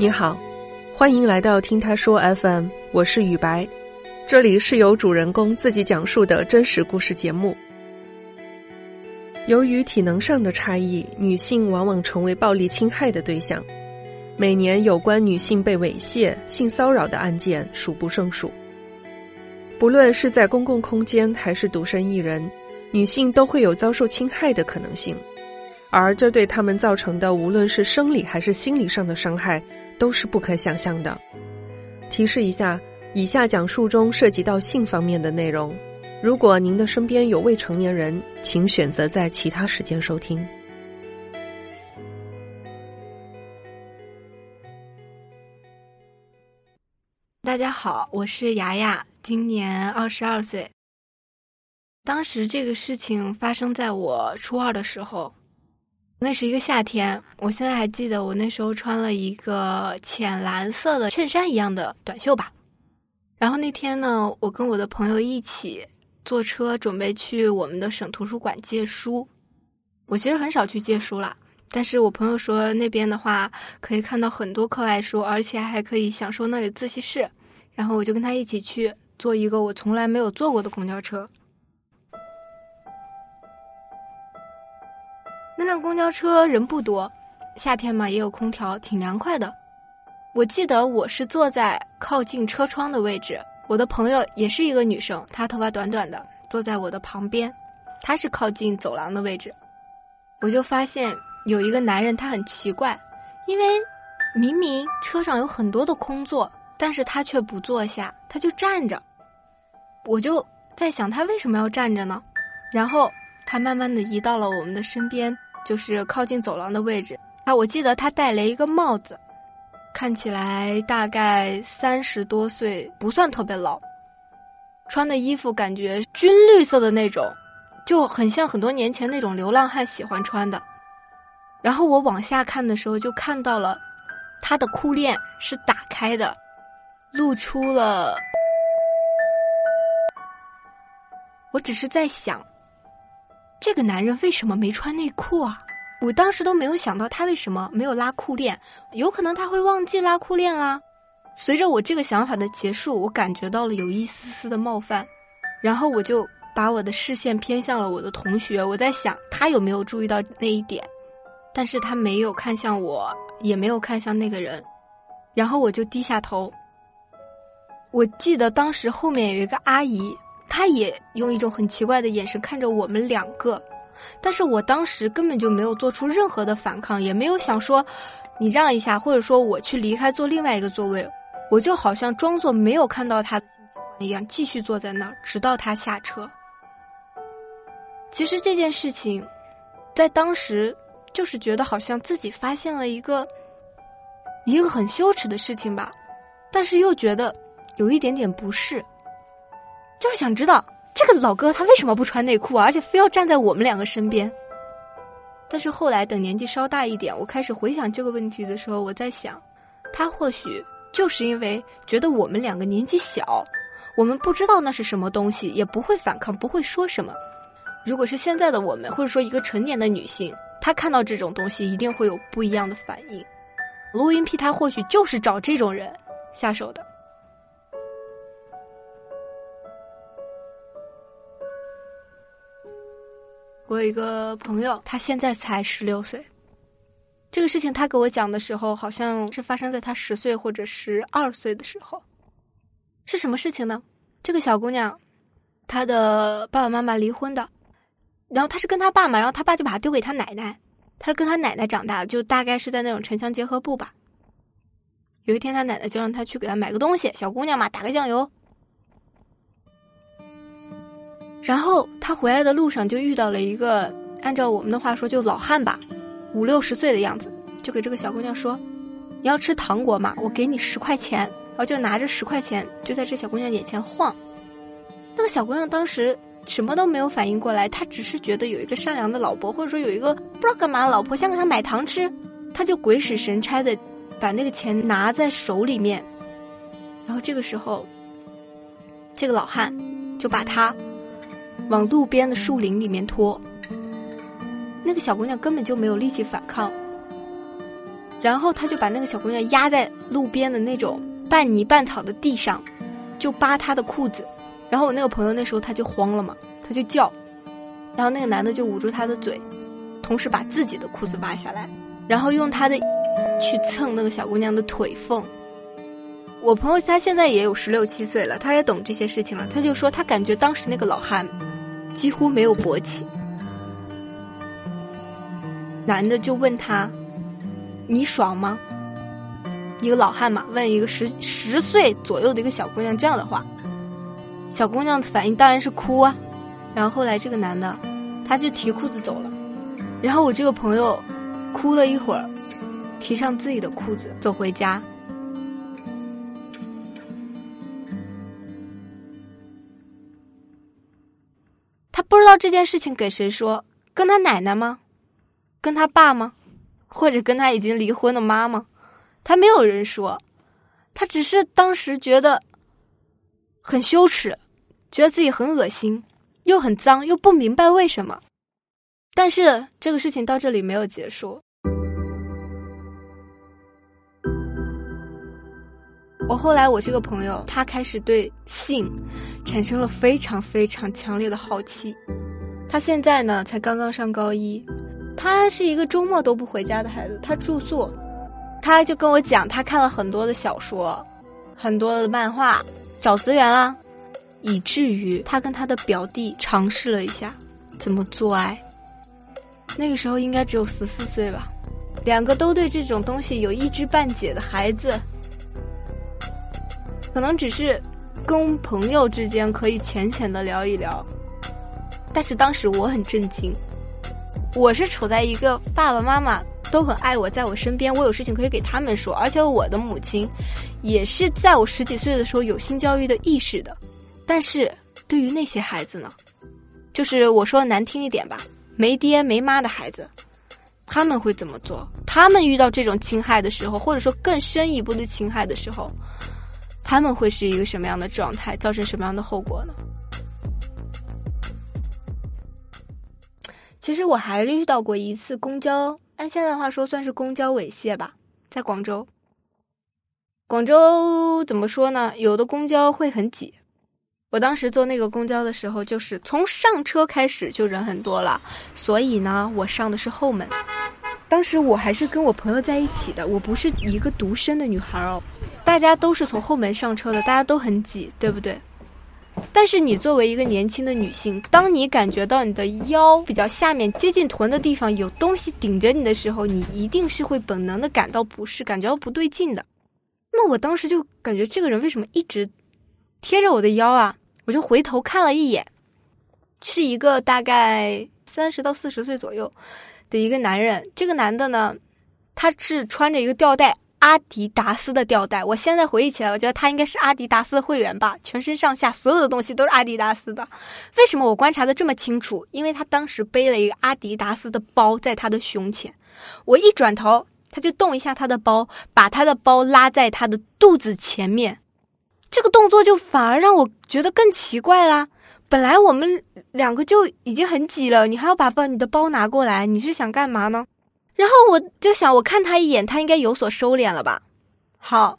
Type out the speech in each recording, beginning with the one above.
你好，欢迎来到听他说 FM，我是雨白，这里是由主人公自己讲述的真实故事节目。由于体能上的差异，女性往往成为暴力侵害的对象。每年有关女性被猥亵、性骚扰的案件数不胜数。不论是在公共空间还是独身一人，女性都会有遭受侵害的可能性，而这对他们造成的无论是生理还是心理上的伤害。都是不可想象的。提示一下，以下讲述中涉及到性方面的内容，如果您的身边有未成年人，请选择在其他时间收听。大家好，我是雅雅，今年二十二岁。当时这个事情发生在我初二的时候。那是一个夏天，我现在还记得，我那时候穿了一个浅蓝色的衬衫一样的短袖吧。然后那天呢，我跟我的朋友一起坐车，准备去我们的省图书馆借书。我其实很少去借书啦，但是我朋友说那边的话可以看到很多课外书，而且还可以享受那里自习室。然后我就跟他一起去坐一个我从来没有坐过的公交车。那辆公交车人不多，夏天嘛也有空调，挺凉快的。我记得我是坐在靠近车窗的位置，我的朋友也是一个女生，她头发短短的，坐在我的旁边，她是靠近走廊的位置。我就发现有一个男人，他很奇怪，因为明明车上有很多的空座，但是他却不坐下，他就站着。我就在想，他为什么要站着呢？然后他慢慢的移到了我们的身边。就是靠近走廊的位置啊！我记得他戴了一个帽子，看起来大概三十多岁，不算特别老。穿的衣服感觉军绿色的那种，就很像很多年前那种流浪汉喜欢穿的。然后我往下看的时候，就看到了他的裤链是打开的，露出了。我只是在想。这个男人为什么没穿内裤啊？我当时都没有想到他为什么没有拉裤链，有可能他会忘记拉裤链啊。随着我这个想法的结束，我感觉到了有一丝丝的冒犯，然后我就把我的视线偏向了我的同学，我在想他有没有注意到那一点，但是他没有看向我，也没有看向那个人，然后我就低下头。我记得当时后面有一个阿姨。他也用一种很奇怪的眼神看着我们两个，但是我当时根本就没有做出任何的反抗，也没有想说你让一下，或者说我去离开坐另外一个座位，我就好像装作没有看到他的一样，继续坐在那儿，直到他下车。其实这件事情，在当时就是觉得好像自己发现了一个一个很羞耻的事情吧，但是又觉得有一点点不适。就是想知道这个老哥他为什么不穿内裤，而且非要站在我们两个身边。但是后来等年纪稍大一点，我开始回想这个问题的时候，我在想，他或许就是因为觉得我们两个年纪小，我们不知道那是什么东西，也不会反抗，不会说什么。如果是现在的我们，或者说一个成年的女性，她看到这种东西一定会有不一样的反应。录音癖他或许就是找这种人下手的。我有一个朋友，他现在才十六岁。这个事情他给我讲的时候，好像是发生在他十岁或者十二岁的时候。是什么事情呢？这个小姑娘，她的爸爸妈妈离婚的，然后她是跟她爸嘛，然后她爸就把她丢给她奶奶，她是跟她奶奶长大的，就大概是在那种城乡结合部吧。有一天，她奶奶就让她去给她买个东西，小姑娘嘛，打个酱油。然后他回来的路上就遇到了一个，按照我们的话说就老汉吧，五六十岁的样子，就给这个小姑娘说：“你要吃糖果吗？我给你十块钱。”然后就拿着十块钱就在这小姑娘眼前晃。那个小姑娘当时什么都没有反应过来，她只是觉得有一个善良的老婆，或者说有一个不知道干嘛的老婆想给她买糖吃，她就鬼使神差的把那个钱拿在手里面。然后这个时候，这个老汉就把她。往路边的树林里面拖，那个小姑娘根本就没有力气反抗。然后他就把那个小姑娘压在路边的那种半泥半草的地上，就扒她的裤子。然后我那个朋友那时候他就慌了嘛，他就叫，然后那个男的就捂住他的嘴，同时把自己的裤子扒下来，然后用他的去蹭那个小姑娘的腿缝。我朋友他现在也有十六七岁了，他也懂这些事情了。他就说他感觉当时那个老汉几乎没有勃起。男的就问他：“你爽吗？”一个老汉嘛，问一个十十岁左右的一个小姑娘这样的话。小姑娘的反应当然是哭啊，然后后来这个男的，他就提裤子走了，然后我这个朋友哭了一会儿，提上自己的裤子走回家。道这件事情给谁说，跟他奶奶吗？跟他爸吗？或者跟他已经离婚的妈妈？他没有人说，他只是当时觉得。很羞耻，觉得自己很恶心，又很脏，又不明白为什么。但是这个事情到这里没有结束。我后来，我这个朋友，他开始对性产生了非常非常强烈的好奇。他现在呢，才刚刚上高一，他是一个周末都不回家的孩子，他住宿。他就跟我讲，他看了很多的小说，很多的漫画。找资源啦，以至于他跟他的表弟尝试了一下怎么做爱。那个时候应该只有十四岁吧，两个都对这种东西有一知半解的孩子，可能只是跟朋友之间可以浅浅的聊一聊。但是当时我很震惊，我是处在一个爸爸妈妈。都很爱我，在我身边，我有事情可以给他们说。而且我的母亲，也是在我十几岁的时候有性教育的意识的。但是对于那些孩子呢，就是我说难听一点吧，没爹没妈的孩子，他们会怎么做？他们遇到这种侵害的时候，或者说更深一步的侵害的时候，他们会是一个什么样的状态？造成什么样的后果呢？其实我还遇到过一次公交。按现在的话说，算是公交猥亵吧，在广州。广州怎么说呢？有的公交会很挤。我当时坐那个公交的时候，就是从上车开始就人很多了，所以呢，我上的是后门。当时我还是跟我朋友在一起的，我不是一个独身的女孩哦。大家都是从后门上车的，大家都很挤，对不对？但是你作为一个年轻的女性，当你感觉到你的腰比较下面接近臀的地方有东西顶着你的时候，你一定是会本能的感到不适，感觉到不对劲的。那我当时就感觉这个人为什么一直贴着我的腰啊？我就回头看了一眼，是一个大概三十到四十岁左右的一个男人。这个男的呢，他是穿着一个吊带。阿迪达斯的吊带，我现在回忆起来，我觉得他应该是阿迪达斯的会员吧，全身上下所有的东西都是阿迪达斯的。为什么我观察的这么清楚？因为他当时背了一个阿迪达斯的包在他的胸前，我一转头，他就动一下他的包，把他的包拉在他的肚子前面，这个动作就反而让我觉得更奇怪啦。本来我们两个就已经很挤了，你还要把包你的包拿过来，你是想干嘛呢？然后我就想，我看他一眼，他应该有所收敛了吧？好，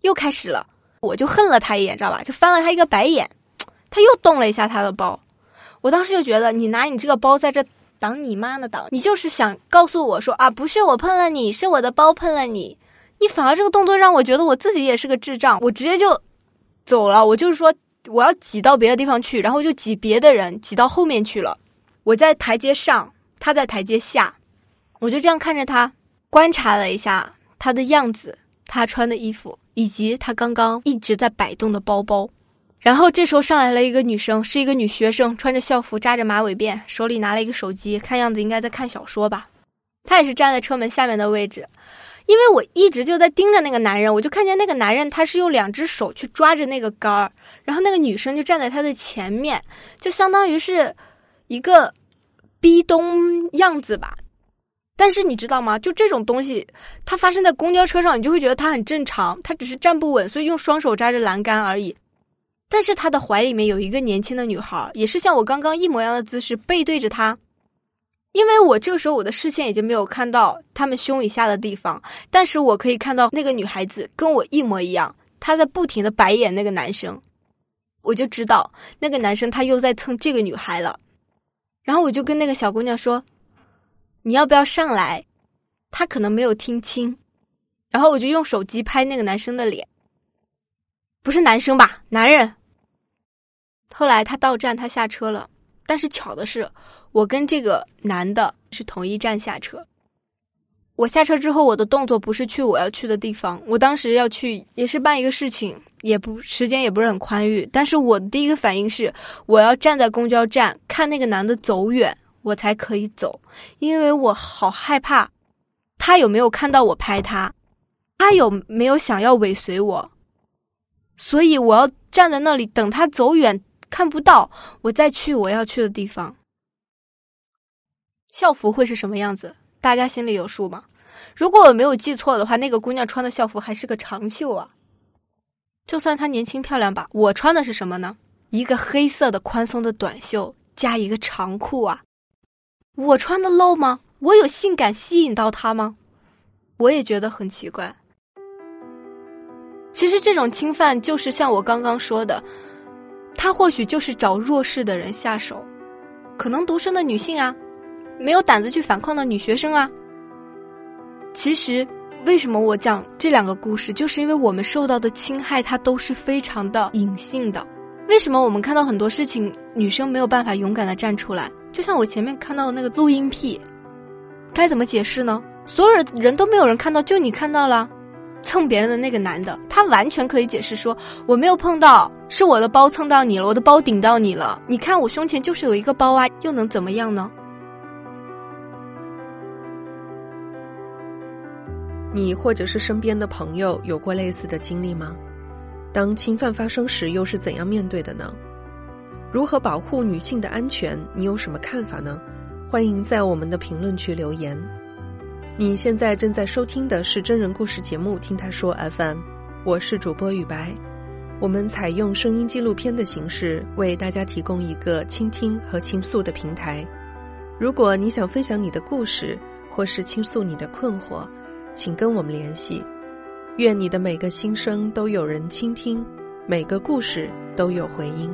又开始了，我就恨了他一眼，知道吧？就翻了他一个白眼，他又动了一下他的包，我当时就觉得，你拿你这个包在这挡你妈呢挡，你就是想告诉我说啊，不是我碰了你，是我的包碰了你，你反而这个动作让我觉得我自己也是个智障，我直接就走了，我就是说我要挤到别的地方去，然后就挤别的人，挤到后面去了，我在台阶上，他在台阶下。我就这样看着他，观察了一下他的样子，他穿的衣服，以及他刚刚一直在摆动的包包。然后这时候上来了一个女生，是一个女学生，穿着校服，扎着马尾辫，手里拿了一个手机，看样子应该在看小说吧。她也是站在车门下面的位置，因为我一直就在盯着那个男人，我就看见那个男人他是用两只手去抓着那个杆儿，然后那个女生就站在他的前面，就相当于是一个逼咚样子吧。但是你知道吗？就这种东西，它发生在公交车上，你就会觉得它很正常。他只是站不稳，所以用双手扎着栏杆而已。但是他的怀里面有一个年轻的女孩，也是像我刚刚一模一样的姿势，背对着他。因为我这个时候我的视线已经没有看到他们胸以下的地方，但是我可以看到那个女孩子跟我一模一样，她在不停的白眼那个男生，我就知道那个男生他又在蹭这个女孩了，然后我就跟那个小姑娘说：“你要不要上来？”她可能没有听清，然后我就用手机拍那个男生的脸，不是男生吧？男人。后来他到站，他下车了，但是巧的是。我跟这个男的是同一站下车。我下车之后，我的动作不是去我要去的地方。我当时要去也是办一个事情，也不时间也不是很宽裕。但是我第一个反应是，我要站在公交站看那个男的走远，我才可以走，因为我好害怕他有没有看到我拍他，他有没有想要尾随我，所以我要站在那里等他走远，看不到我再去我要去的地方。校服会是什么样子？大家心里有数吗？如果我没有记错的话，那个姑娘穿的校服还是个长袖啊。就算她年轻漂亮吧，我穿的是什么呢？一个黑色的宽松的短袖加一个长裤啊。我穿的露吗？我有性感吸引到她吗？我也觉得很奇怪。其实这种侵犯就是像我刚刚说的，他或许就是找弱势的人下手，可能独生的女性啊。没有胆子去反抗的女学生啊！其实，为什么我讲这两个故事，就是因为我们受到的侵害，它都是非常的隐性的。为什么我们看到很多事情，女生没有办法勇敢的站出来？就像我前面看到的那个录音癖，该怎么解释呢？所有人都没有人看到，就你看到了，蹭别人的那个男的，他完全可以解释说我没有碰到，是我的包蹭到你了，我的包顶到你了。你看我胸前就是有一个包啊，又能怎么样呢？你或者是身边的朋友有过类似的经历吗？当侵犯发生时，又是怎样面对的呢？如何保护女性的安全？你有什么看法呢？欢迎在我们的评论区留言。你现在正在收听的是真人故事节目《听他说 FM》，我是主播雨白。我们采用声音纪录片的形式，为大家提供一个倾听和倾诉的平台。如果你想分享你的故事，或是倾诉你的困惑，请跟我们联系，愿你的每个心声都有人倾听，每个故事都有回音。